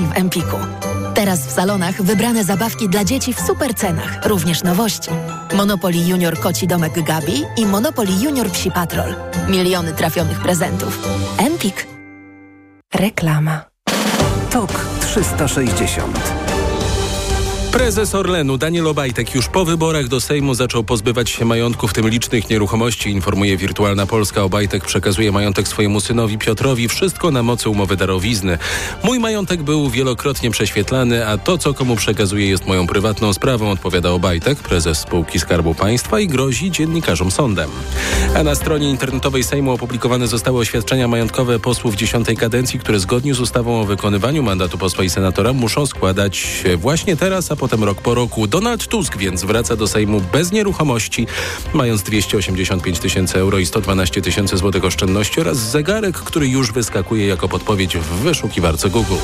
promocji w Empiku. Teraz w salonach wybrane zabawki dla dzieci w super cenach, również nowości. Monopoly Junior Koci Domek Gabi i Monopoly Junior Psi Patrol. Miliony trafionych prezentów. Empik. Reklama. TOK 360 Prezes Orlenu Daniel Obajtek już po wyborach do Sejmu zaczął pozbywać się majątku, w tym licznych nieruchomości, informuje Wirtualna Polska. Obajtek przekazuje majątek swojemu synowi Piotrowi, wszystko na mocy umowy darowizny. Mój majątek był wielokrotnie prześwietlany, a to, co komu przekazuje, jest moją prywatną sprawą, odpowiada Obajtek, prezes spółki Skarbu Państwa i grozi dziennikarzom sądem. A na stronie internetowej Sejmu opublikowane zostały oświadczenia majątkowe posłów dziesiątej kadencji, które zgodnie z ustawą o wykonywaniu mandatu posła i senatora muszą składać właśnie teraz, a potem rok po roku. Donald Tusk więc wraca do Sejmu bez nieruchomości, mając 285 tysięcy euro i 112 tysięcy złotych oszczędności oraz zegarek, który już wyskakuje jako podpowiedź w wyszukiwarce Google.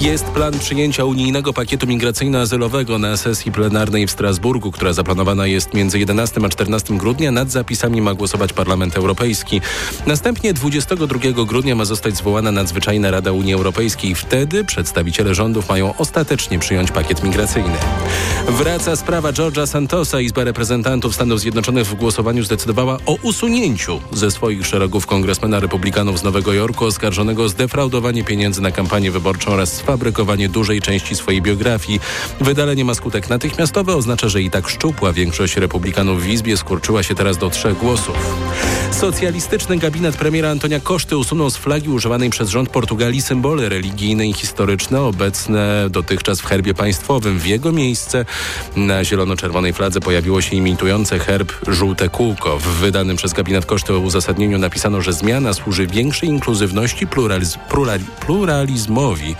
Jest plan przyjęcia unijnego pakietu migracyjno-azylowego na sesji plenarnej w Strasburgu, która zaplanowana jest między 11 a 14 grudnia. Nad zapisami ma głosować Parlament Europejski. Następnie 22 grudnia ma zostać zwołana nadzwyczajna Rada Unii Europejskiej. Wtedy przedstawiciele rządów mają ostatecznie przyjąć pakiet migracyjny. Wraca sprawa George'a Santosa. Izba Reprezentantów Stanów Zjednoczonych w głosowaniu zdecydowała o usunięciu ze swoich szeregów kongresmena republikanów z Nowego Jorku oskarżonego o zdefraudowanie pieniędzy na kampanię wyborczą oraz sfabrykowanie dużej części swojej biografii. Wydalenie ma skutek natychmiastowy, oznacza, że i tak szczupła większość republikanów w Izbie skurczyła się teraz do trzech głosów. Socjalistyczny gabinet premiera Antonia Koszty usunął z flagi używanej przez rząd Portugalii symbole religijne i historyczne obecne dotychczas w herbie państwowym. Jego miejsce na zielono-czerwonej fladze pojawiło się imitujące herb żółte kółko. W wydanym przez gabinet Koszty uzasadnieniu napisano, że zmiana służy większej inkluzywności, pluraliz pluralizmowi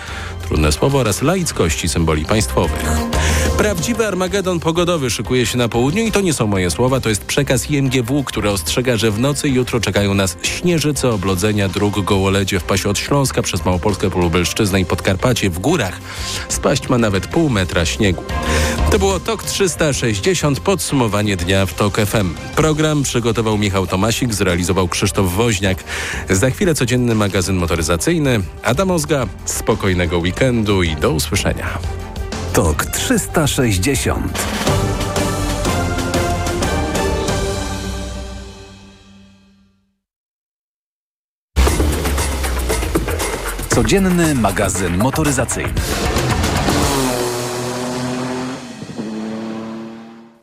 trudne słowo, oraz laickości symboli państwowych. Prawdziwy Armagedon pogodowy szykuje się na południu i to nie są moje słowa, to jest przekaz IMGW, który ostrzega, że w nocy i jutro czekają nas śnieżyce, oblodzenia dróg, gołoledzie w pasie od Śląska przez Małopolskę, Polubelszczyznę i Podkarpacie. W górach spaść ma nawet pół metra śniegu. To było TOK 360, podsumowanie dnia w TOK FM. Program przygotował Michał Tomasik, zrealizował Krzysztof Woźniak. Za chwilę codzienny magazyn motoryzacyjny. Adam Ozga, spokojnego weekendu i do usłyszenia. TOK 360 Codzienny magazyn motoryzacyjny.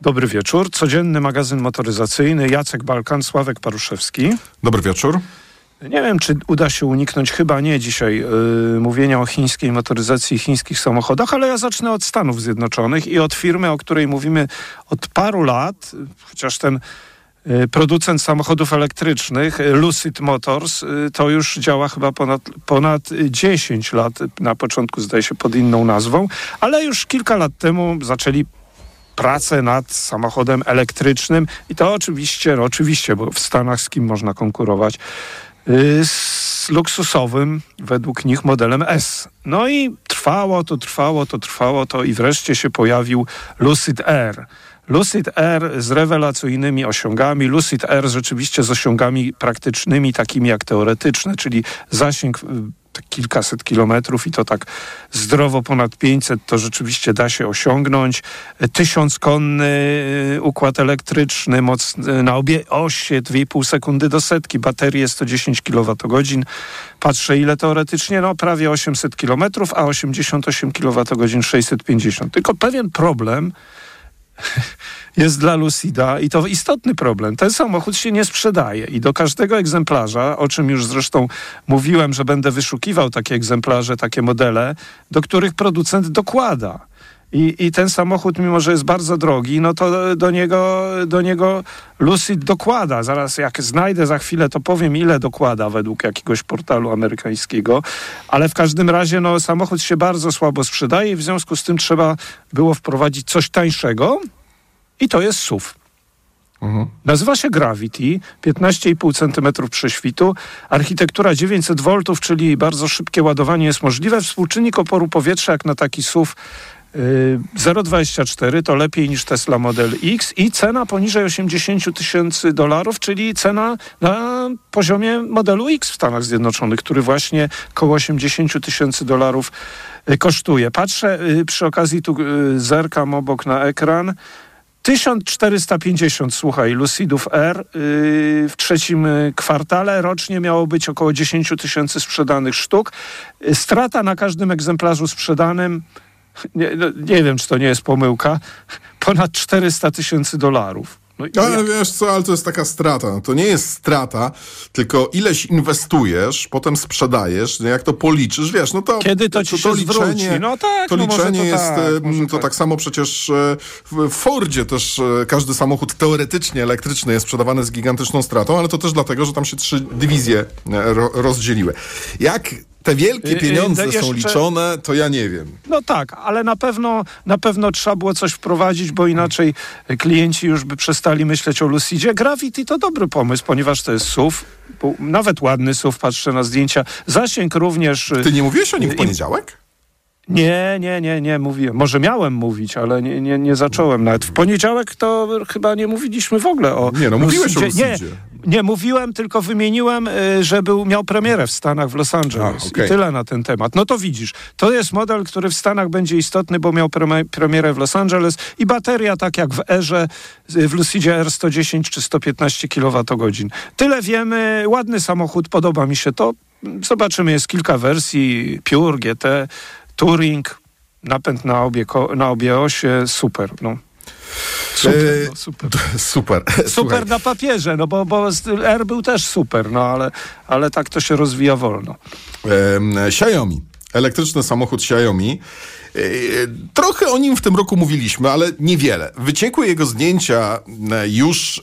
Dobry wieczór. Codzienny magazyn motoryzacyjny. Jacek Balkan, Sławek Paruszewski. Dobry wieczór. Nie wiem, czy uda się uniknąć, chyba nie dzisiaj, yy, mówienia o chińskiej motoryzacji i chińskich samochodach, ale ja zacznę od Stanów Zjednoczonych i od firmy, o której mówimy od paru lat, chociaż ten yy, producent samochodów elektrycznych, yy, Lucid Motors, yy, to już działa chyba ponad, ponad 10 lat, na początku zdaje się pod inną nazwą, ale już kilka lat temu zaczęli pracę nad samochodem elektrycznym i to oczywiście, no oczywiście, bo w Stanach z kim można konkurować, Y, z luksusowym, według nich, modelem S. No i trwało to, trwało to, trwało to i wreszcie się pojawił Lucid Air. Lucid Air z rewelacyjnymi osiągami, Lucid Air rzeczywiście z osiągami praktycznymi, takimi jak teoretyczne, czyli zasięg y, kilkaset kilometrów i to tak zdrowo ponad 500 to rzeczywiście da się osiągnąć. Tysiąc konny y, układ elektryczny, moc y, na obie osie, 2,5 sekundy do setki, baterie 110 kWh. Patrzę ile teoretycznie, no prawie 800 km, a 88 kWh 650. Tylko pewien problem jest dla Lucida i to istotny problem. Ten samochód się nie sprzedaje i do każdego egzemplarza, o czym już zresztą mówiłem, że będę wyszukiwał takie egzemplarze, takie modele, do których producent dokłada. I, I ten samochód, mimo że jest bardzo drogi, no to do niego, do niego Lucid dokłada. Zaraz jak znajdę za chwilę, to powiem, ile dokłada według jakiegoś portalu amerykańskiego. Ale w każdym razie no, samochód się bardzo słabo sprzedaje i w związku z tym trzeba było wprowadzić coś tańszego i to jest SUV. Mhm. Nazywa się Gravity, 15,5 cm prześwitu, architektura 900 V, czyli bardzo szybkie ładowanie jest możliwe. Współczynnik oporu powietrza jak na taki SUV 0,24 to lepiej niż Tesla Model X i cena poniżej 80 tysięcy dolarów, czyli cena na poziomie modelu X w Stanach Zjednoczonych, który właśnie koło 80 tysięcy dolarów y, kosztuje. Patrzę y, przy okazji tu y, zerkam obok na ekran. 1450, słuchaj, Lucidów R w trzecim kwartale rocznie miało być około 10 tysięcy sprzedanych sztuk. Strata na każdym egzemplarzu sprzedanym, nie, no, nie wiem czy to nie jest pomyłka, ponad 400 tysięcy dolarów. No, Ale wiesz co, ale to jest taka strata. No To nie jest strata, tylko ileś inwestujesz, potem sprzedajesz, jak to policzysz, wiesz, no to... Kiedy to ci się zwróci? No tak, to no liczenie to jest, tak, to tak. tak samo przecież e, w Fordzie też e, każdy samochód teoretycznie elektryczny jest sprzedawany z gigantyczną stratą, ale to też dlatego, że tam się trzy dywizje e, ro, rozdzieliły. Jak te wielkie Y, y, pieniądze no są jeszcze- liczone, to ja nie wiem. No tak, ale na pewno, na pewno trzeba było coś wprowadzić, bo inaczej klienci już by przestali myśleć o Lucidzie. Gravity to dobry pomysł, ponieważ to jest SUV, nawet ładny SUV, patrzę na zdjęcia. Zasięg również... y, Ty nie mówiłeś o nim w I- poniedziałek? Nie, nie, nie, nie mówiłem. Może miałem mówić, ale nie, nie, nie zacząłem nawet. W poniedziałek to chyba nie mówiliśmy w ogóle o Nie, no mówiłeś o Lucidzie. Nie, nie mówiłem, tylko wymieniłem, y, że był, miał premierę w Stanach, w Los Angeles. A, okej. I tyle na ten temat. No to widzisz, to jest model, który w Stanach będzie istotny, bo miał preme- premierę w Los Angeles i bateria, tak jak w Erze, y, w Lucidzie R110 czy 115 kWh. Tyle wiemy. Ładny samochód, podoba mi się to. Zobaczymy, jest kilka wersji. Pure, GT, Touring, napęd na obie, na obie osie, super, no. Super, E, no, super. Super. Słuchaj, Super na papierze, no bo, bo R był też super, no ale, ale tak to się rozwija wolno. Em, Xiaomi. Elektryczny samochód Xiaomi. E, Trochę o nim w tym roku mówiliśmy, ale niewiele. Wyciekły jego zdjęcia e, już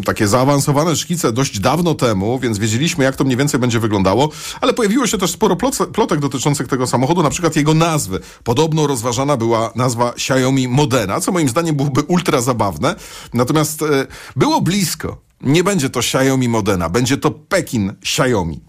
e, takie zaawansowane szkice dość dawno temu, więc wiedzieliśmy, jak to mniej więcej będzie wyglądało, ale pojawiło się też sporo plotek dotyczących tego samochodu, na przykład jego nazwy. Podobno rozważana była nazwa Xiaomi Modena, co moim zdaniem byłoby ultra zabawne. Natomiast e, było blisko. Nie będzie to Xiaomi Modena, będzie to Pekin Xiaomi.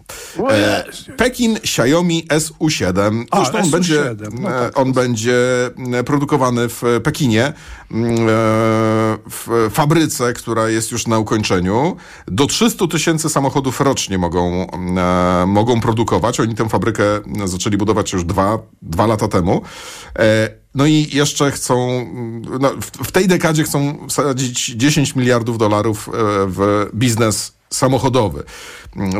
E, Pekin Xiaomi SU7. A, Zresztą on SU7, będzie, no e, tak, on będzie e, produkowany w Pekinie, mm, e, w fabryce, która jest już na ukończeniu. Do 300 tysięcy samochodów rocznie mogą, e, mogą produkować. Oni tę fabrykę zaczęli budować już dwa, dwa lata temu. E, no i jeszcze chcą, no, w, w tej dekadzie chcą wsadzić 10 miliardów dolarów e, w biznes samochodowy.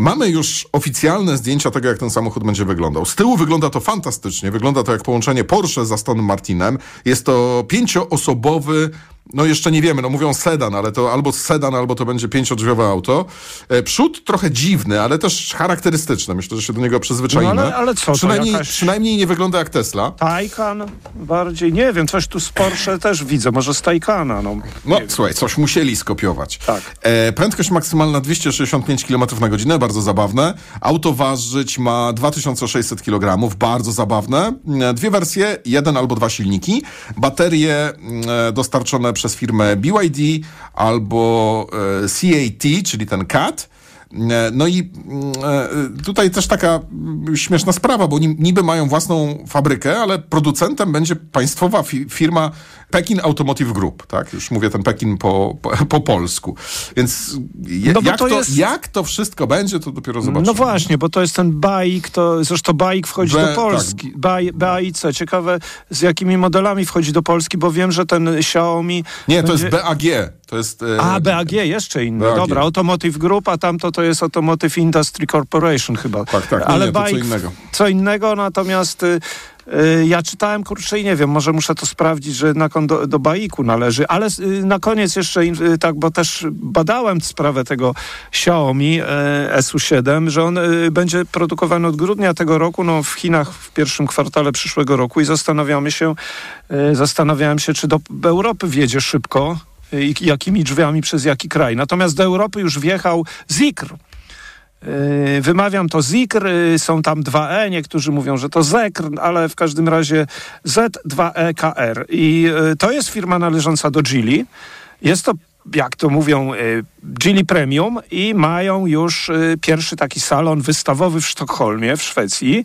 Mamy już oficjalne zdjęcia tego, jak ten samochód będzie wyglądał. Z tyłu wygląda to fantastycznie. Wygląda to jak połączenie Porsche z Astonem Martinem. Jest to pięcioosobowy, no jeszcze nie wiemy, no mówią sedan, ale to albo sedan, albo to będzie pięciodrzwiowe auto. E, Przód trochę dziwny, ale też charakterystyczny. Myślę, że się do niego przyzwyczaimy. No ale- ale co przynajmniej, jakaś- przynajmniej nie wygląda jak Tesla. Taycan bardziej, nie wiem, coś tu z Porsche też widzę, może z Taycana, no. No, słuchaj, coś musieli skopiować. Tak. E, prędkość maksymalna 265 km na godzinę, bardzo zabawne. Auto ważyć ma 2600 kg, bardzo zabawne. E, Dwie wersje, jeden albo dwa silniki. Baterie mm, e, dostarczone przez firmę BYD albo e, CAT, czyli ten CAT. E, No i mm, e, tutaj też taka śmieszna sprawa, bo ni- niby mają własną fabrykę, ale producentem będzie państwowa fi- firma Pekin Automotive Group, tak? Już mówię ten Pekin po, po, po polsku. Więc je, No jak, to jest- jak to wszystko będzie, to dopiero zobaczymy. No właśnie, bo to jest ten BAIK, to zresztą BAIK wchodzi B- do Polski. BAI, BAIC, ciekawe z jakimi modelami wchodzi do Polski, bo wiem, że ten Xiaomi... Nie, to będzie... jest BAG. To jest... e, A, BAG, jeszcze inny. BAG. Dobra, Automotive Group, a tamto to jest Automotive Industry Corporation chyba. Tak, tak, nie, Ale nie, to co innego. Co innego, natomiast y, y, ja czytałem, kurczę, i nie wiem, może muszę to sprawdzić, że jednak on do, do BAIK-u należy, ale y, na koniec jeszcze, tak, bo też badałem sprawę tego Xiaomi y, SU7, że on będzie produkowany od grudnia tego roku, no w Chinach w pierwszym kwartale przyszłego roku i zastanawiamy się, zastanawiałem się, czy do Europy wjedzie szybko, jakimi drzwiami, przez jaki kraj. Natomiast do Europy już wjechał Zikr. Yy, Wymawiam to Zikr, yy, są tam dwa E, niektórzy mówią, że to Zekr, ale w każdym razie Z2EKR. I yy, to jest firma należąca do Geely. Jest to jak to mówią, Geely Premium i mają już pierwszy taki salon wystawowy w Sztokholmie, w Szwecji.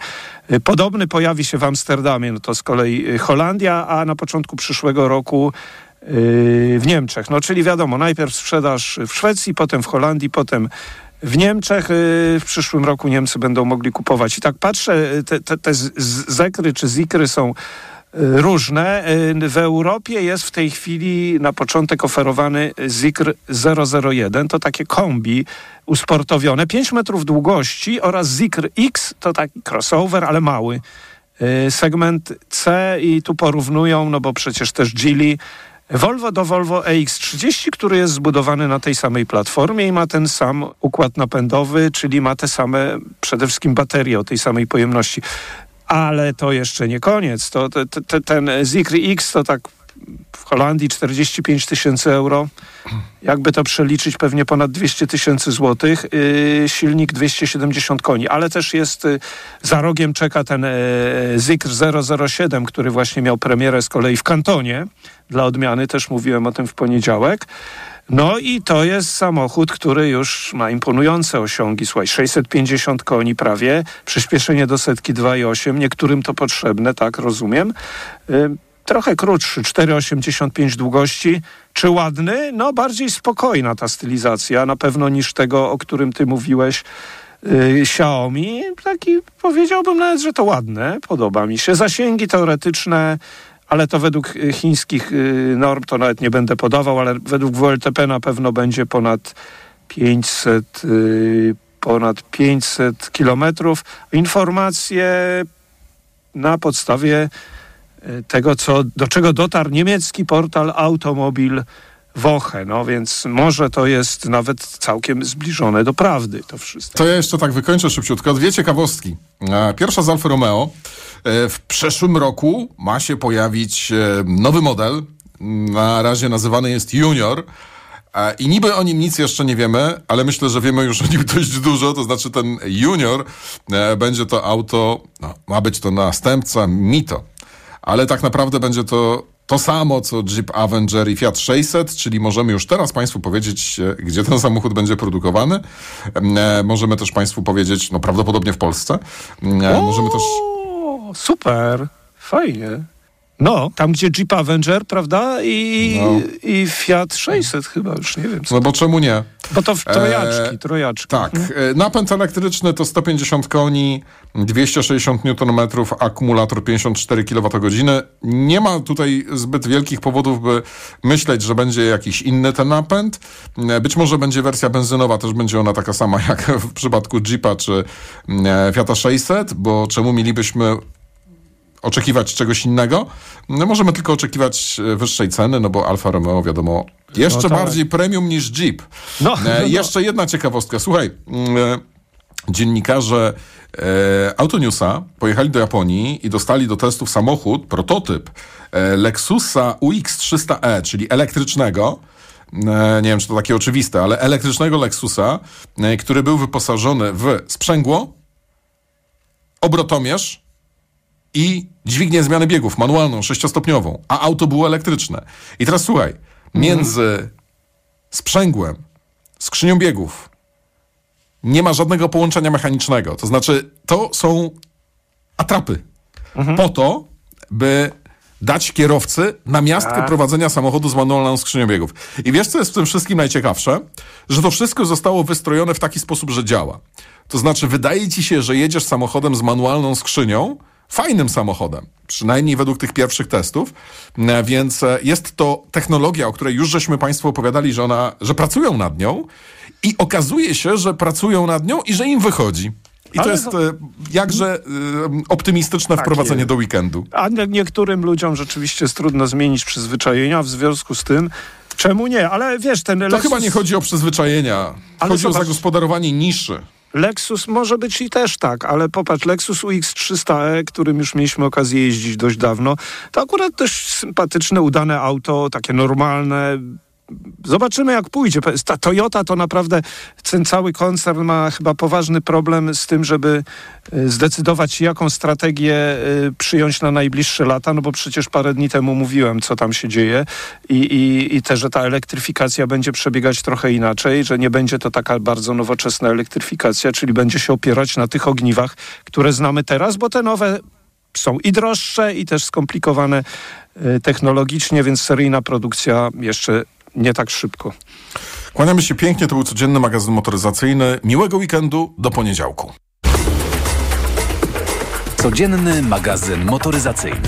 Podobny pojawi się w Amsterdamie, no to z kolei Holandia, a na początku przyszłego roku w Niemczech. No czyli wiadomo, najpierw sprzedaż w Szwecji, potem w Holandii, potem w Niemczech. y, W przyszłym roku Niemcy będą mogli kupować. I tak patrzę, y, te, te, te zekry czy zikry są różne. W Europie jest w tej chwili na początek oferowany Zikr 001. To takie kombi usportowione, 5 metrów długości oraz Zikr X to taki crossover, ale mały. Segment C i tu porównują, no bo przecież też Geely Volvo do Volvo EX30, który jest zbudowany na tej samej platformie i ma ten sam układ napędowy, czyli ma te same przede wszystkim baterie o tej samej pojemności. Ale to jeszcze nie koniec. To, te, te, ten Zikr X to tak w Holandii 45 tysięcy euro. Jakby to przeliczyć, pewnie ponad 200 tysięcy złotych. Yy, silnik 270 koni, ale też jest yy, za rogiem czeka ten yy, Zikr 007, który właśnie miał premierę z kolei w Kantonie. Dla odmiany też mówiłem o tym w poniedziałek. No i to jest samochód, który już ma imponujące osiągi. Słuchaj, 650 koni prawie, przyspieszenie do setki 2,8. Niektórym to potrzebne, tak, rozumiem. Yy, trochę krótszy, 4,85 długości. Czy ładny? No bardziej spokojna ta stylizacja, na pewno niż tego, o którym ty mówiłeś. Yy, Xiaomi, taki powiedziałbym nawet, że to ładne, podoba mi się. Zasięgi teoretyczne, ale to według y, chińskich y, norm, to nawet nie będę podawał, ale według WLTP na pewno będzie ponad 500, y, ponad 500 kilometrów. Informacje na podstawie tego, co, do czego dotarł niemiecki portal Automobil Woche. No więc może to jest nawet całkiem zbliżone do prawdy to wszystko. To ja jeszcze tak wykończę szybciutko. Dwie ciekawostki. E, Pierwsza z Alfa Romeo. E, W przyszłym roku ma się pojawić e, nowy model. Na razie nazywany jest Junior. I niby o nim nic jeszcze nie wiemy, ale myślę, że wiemy już o nim dość dużo. To znaczy ten Junior będzie to auto, no, ma być to następca Mito. Ale tak naprawdę będzie to to samo, co Jeep Avenger i Fiat 600, czyli możemy już teraz Państwu powiedzieć, e, gdzie ten samochód będzie produkowany. E, możemy też Państwu powiedzieć, no prawdopodobnie w Polsce. E, możemy też... O, super, fajnie. No, tam gdzie Jeep Avenger, prawda? I, No. i Fiat 600 chyba, już nie wiem. No bo czemu nie? Bo to w trojaczki, E, trojaczki. Tak, e, napęd elektryczny to 150 koni, 260 Nm, akumulator 54 kWh. Nie ma tutaj zbyt wielkich powodów, by myśleć, że będzie jakiś inny ten napęd. E, Być może będzie wersja benzynowa, też będzie ona taka sama jak w przypadku Jeepa czy e, Fiata 600, bo czemu mielibyśmy oczekiwać czegoś innego. No, możemy tylko oczekiwać e, wyższej ceny, no bo Alfa Romeo wiadomo jeszcze No tak. bardziej premium niż Jeep. No, E, no, no. Jeszcze jedna ciekawostka. Słuchaj, mm, e, dziennikarze e, Autonewsa pojechali do Japonii i dostali do testów samochód, prototyp e, Lexusa UX300e, czyli elektrycznego. Nie wiem, czy to takie oczywiste, ale elektrycznego Lexusa, który był wyposażony w sprzęgło, obrotomierz i dźwignię zmiany biegów manualną, sześciostopniową, a auto było elektryczne. I teraz słuchaj, między sprzęgłem, skrzynią biegów nie ma żadnego połączenia mechanicznego. To znaczy, to są atrapy po to, by dać kierowcy na miastkę prowadzenia samochodu z manualną skrzynią biegów. I wiesz, co jest w tym wszystkim najciekawsze? Że to wszystko zostało wystrojone w taki sposób, że działa. To znaczy, wydaje ci się, że jedziesz samochodem z manualną skrzynią, fajnym samochodem, przynajmniej według tych pierwszych testów, E, więc e, jest to technologia, o której już żeśmy Państwu opowiadali, że, ona, że pracują nad nią i okazuje się, że pracują nad nią i że im wychodzi. I to Ale jest to- e, jakże optymistyczne wprowadzenie jest. do weekendu. A nie- niektórym ludziom rzeczywiście jest trudno zmienić przyzwyczajenia, w związku z tym czemu nie? Ale wiesz, ten To Lexus, chyba nie chodzi o przyzwyczajenia. Ale chodzi o zobacz- zagospodarowanie niszy. Lexus może być i też tak, ale popatrz, Lexus UX300e, którym już mieliśmy okazję jeździć dość dawno, to akurat dość sympatyczne, udane auto, takie normalne, Zobaczymy, jak pójdzie. Ta Toyota to naprawdę ten cały koncern ma chyba poważny problem z tym, żeby y, zdecydować, jaką strategię y, przyjąć na najbliższe lata, no bo przecież parę dni temu mówiłem, co tam się dzieje i, i, i też, że ta elektryfikacja będzie przebiegać trochę inaczej, że nie będzie to taka bardzo nowoczesna elektryfikacja, czyli będzie się opierać na tych ogniwach, które znamy teraz, bo te nowe są i droższe, i też skomplikowane y, technologicznie, więc seryjna produkcja jeszcze nie tak szybko. Kłaniamy się pięknie, to był codzienny magazyn motoryzacyjny. Miłego weekendu, do poniedziałku. Codzienny magazyn motoryzacyjny.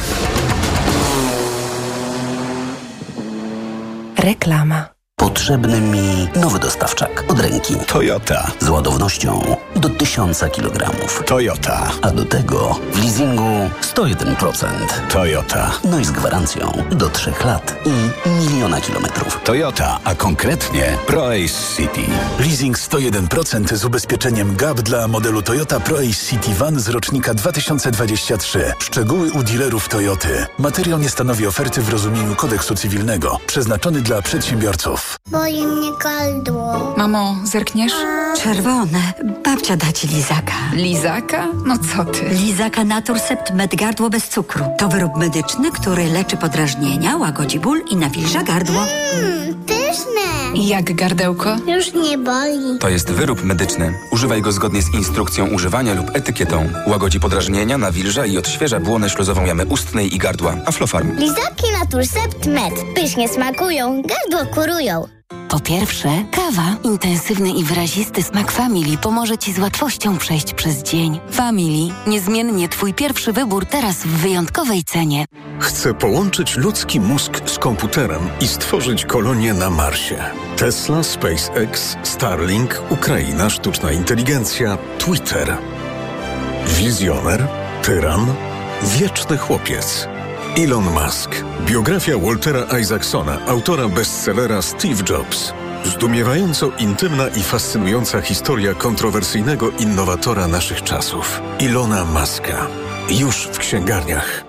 Reklama. Potrzebny mi nowy dostawczak od ręki. Toyota. Z ładownością do 1000 kg. Toyota. A do tego w leasingu 101%. Toyota. No i z gwarancją do 3 lat i miliona kilometrów. Toyota, a konkretnie ProAce City. Leasing 101% z ubezpieczeniem GAP dla modelu Toyota ProAce City Van z rocznika 2023. Szczegóły u dealerów Toyoty. Materiał nie stanowi oferty w rozumieniu kodeksu cywilnego. Przeznaczony dla przedsiębiorców. Boli mnie gardło. Mamo, zerkniesz? Czerwone. Babcia da ci lizaka. Lizaka? No co ty? Lizaka Naturcept Med Gardło bez cukru. To wyrób medyczny, który leczy podrażnienia, łagodzi ból i nawilża gardło. Mmm, pyszne. Jak gardełko? Już nie boli. To jest wyrób medyczny. Używaj go zgodnie z instrukcją używania lub etykietą. Łagodzi podrażnienia, nawilża i odświeża błonę śluzową jamy ustnej i gardła. Aflofarm. Lizaki Naturcept Med. Pysznie smakują, gardło kurują. Po pierwsze, kawa. Intensywny i wyrazisty smak Family pomoże Ci z łatwością przejść przez dzień. Family. Niezmiennie Twój pierwszy wybór teraz w wyjątkowej cenie. Chcę połączyć ludzki mózg z komputerem i stworzyć kolonię na Marsie. Tesla, SpaceX, Starlink, Ukraina, sztuczna inteligencja, Twitter. Wizjoner, tyran, wieczny chłopiec. Elon Musk. Biografia Waltera Isaacsona, autora bestsellera Steve Jobs. Zdumiewająco intymna i fascynująca historia kontrowersyjnego innowatora naszych czasów. Ilona Muska. Już w księgarniach.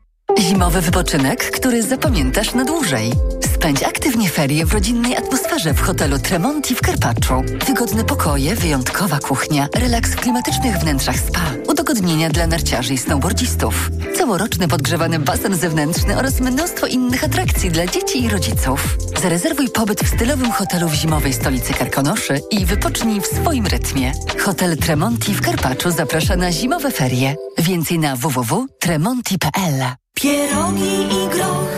Zimowy wypoczynek, który zapamiętasz na dłużej. Spędź aktywnie ferie w rodzinnej atmosferze w hotelu Tremonti w Karpaczu. Wygodne pokoje, wyjątkowa kuchnia, relaks w klimatycznych wnętrzach spa, udogodnienia dla narciarzy i snowboardzistów, całoroczny podgrzewany basen zewnętrzny oraz mnóstwo innych atrakcji dla dzieci i rodziców. Zarezerwuj pobyt w stylowym hotelu w zimowej stolicy Karkonoszy i wypocznij w swoim rytmie. Hotel Tremonti w Karpaczu zaprasza na zimowe ferie. Więcej na www.tremonti.pl Pierogi i groch,